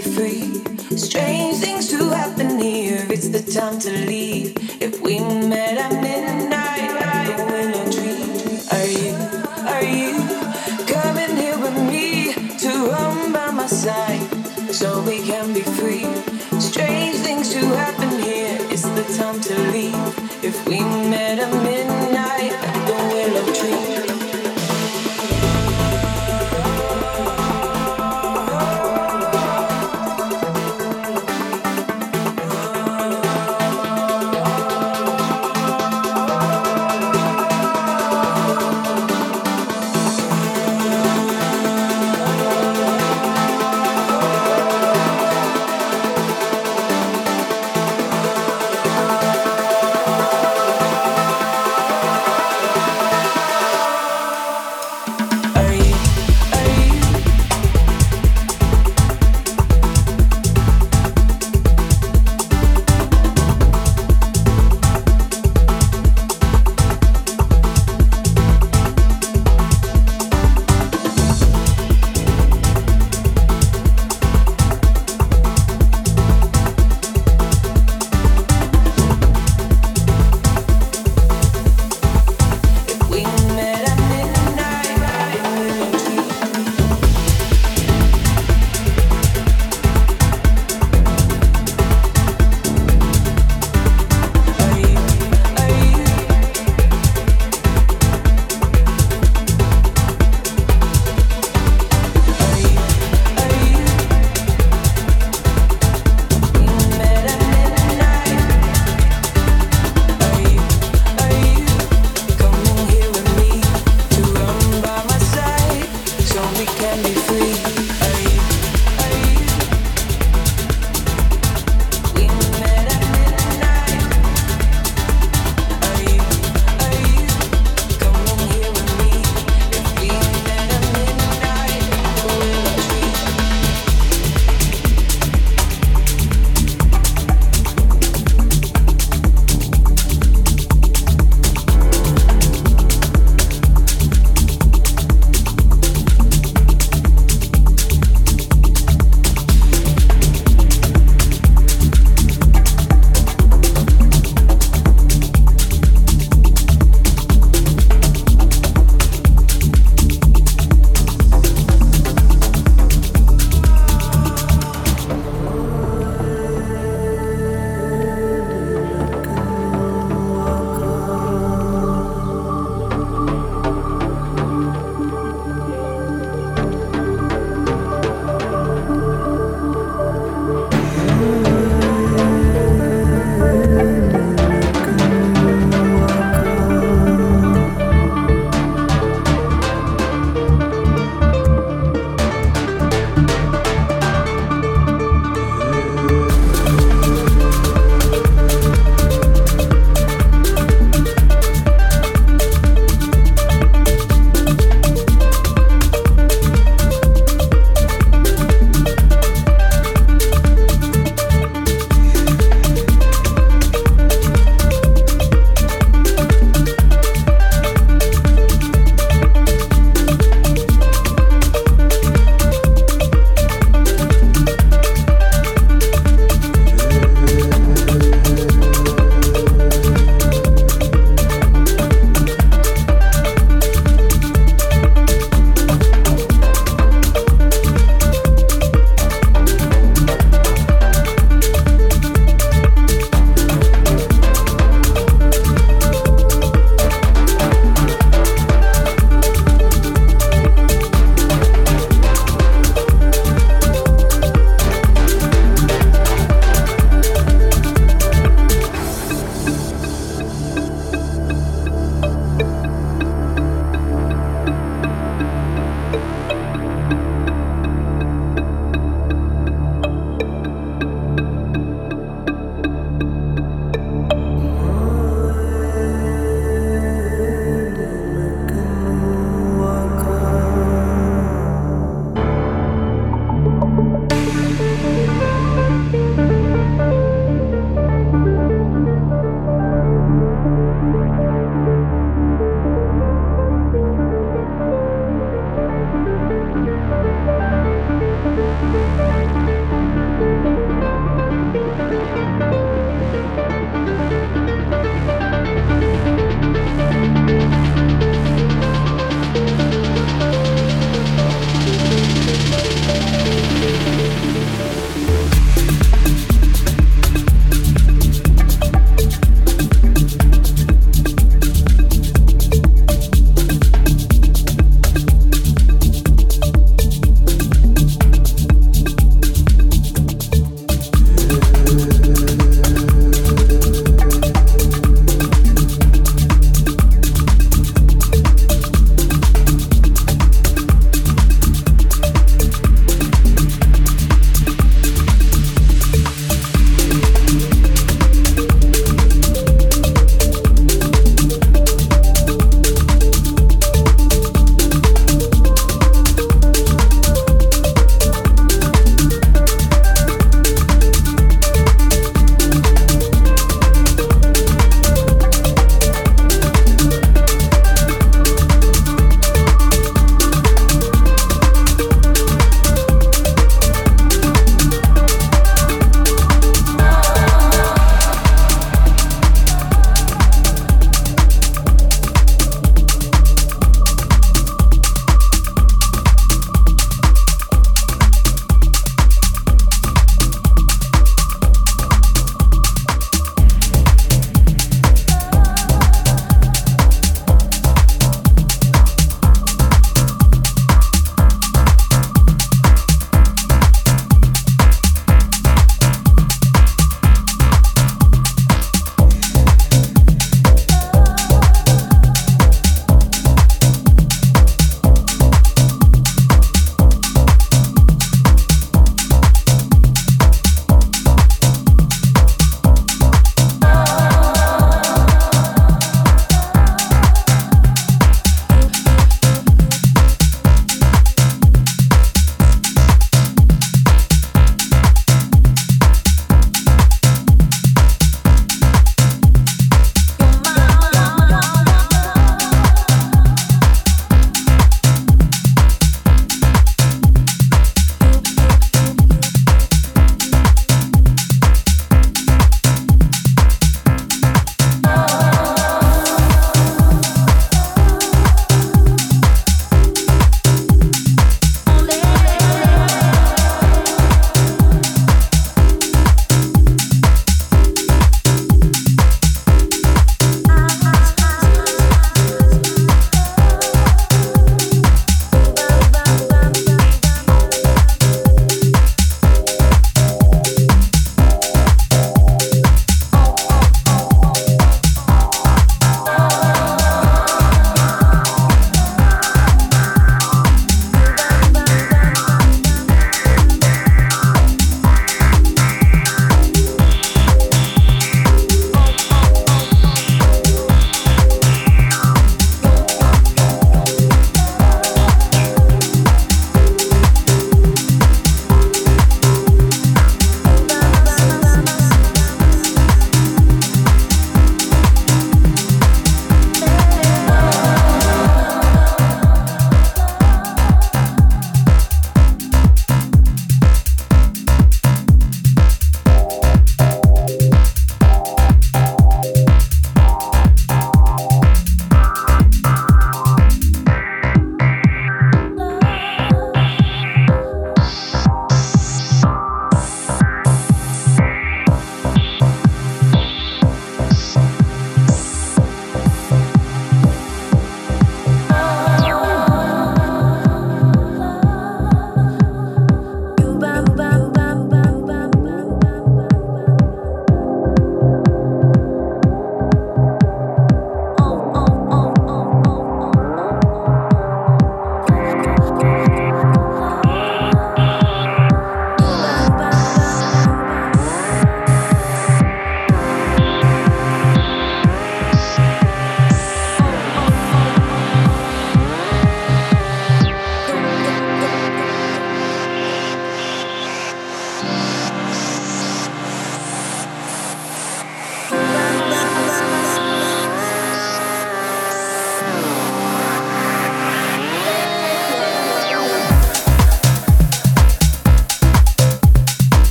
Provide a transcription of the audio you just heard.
be free. Strange things to happen here. It's the time to leave. If we met at midnight, the willow tree. Are you, are you coming here with me to run by my side so we can be free? Strange things to happen here. It's the time to leave. If we met at midnight,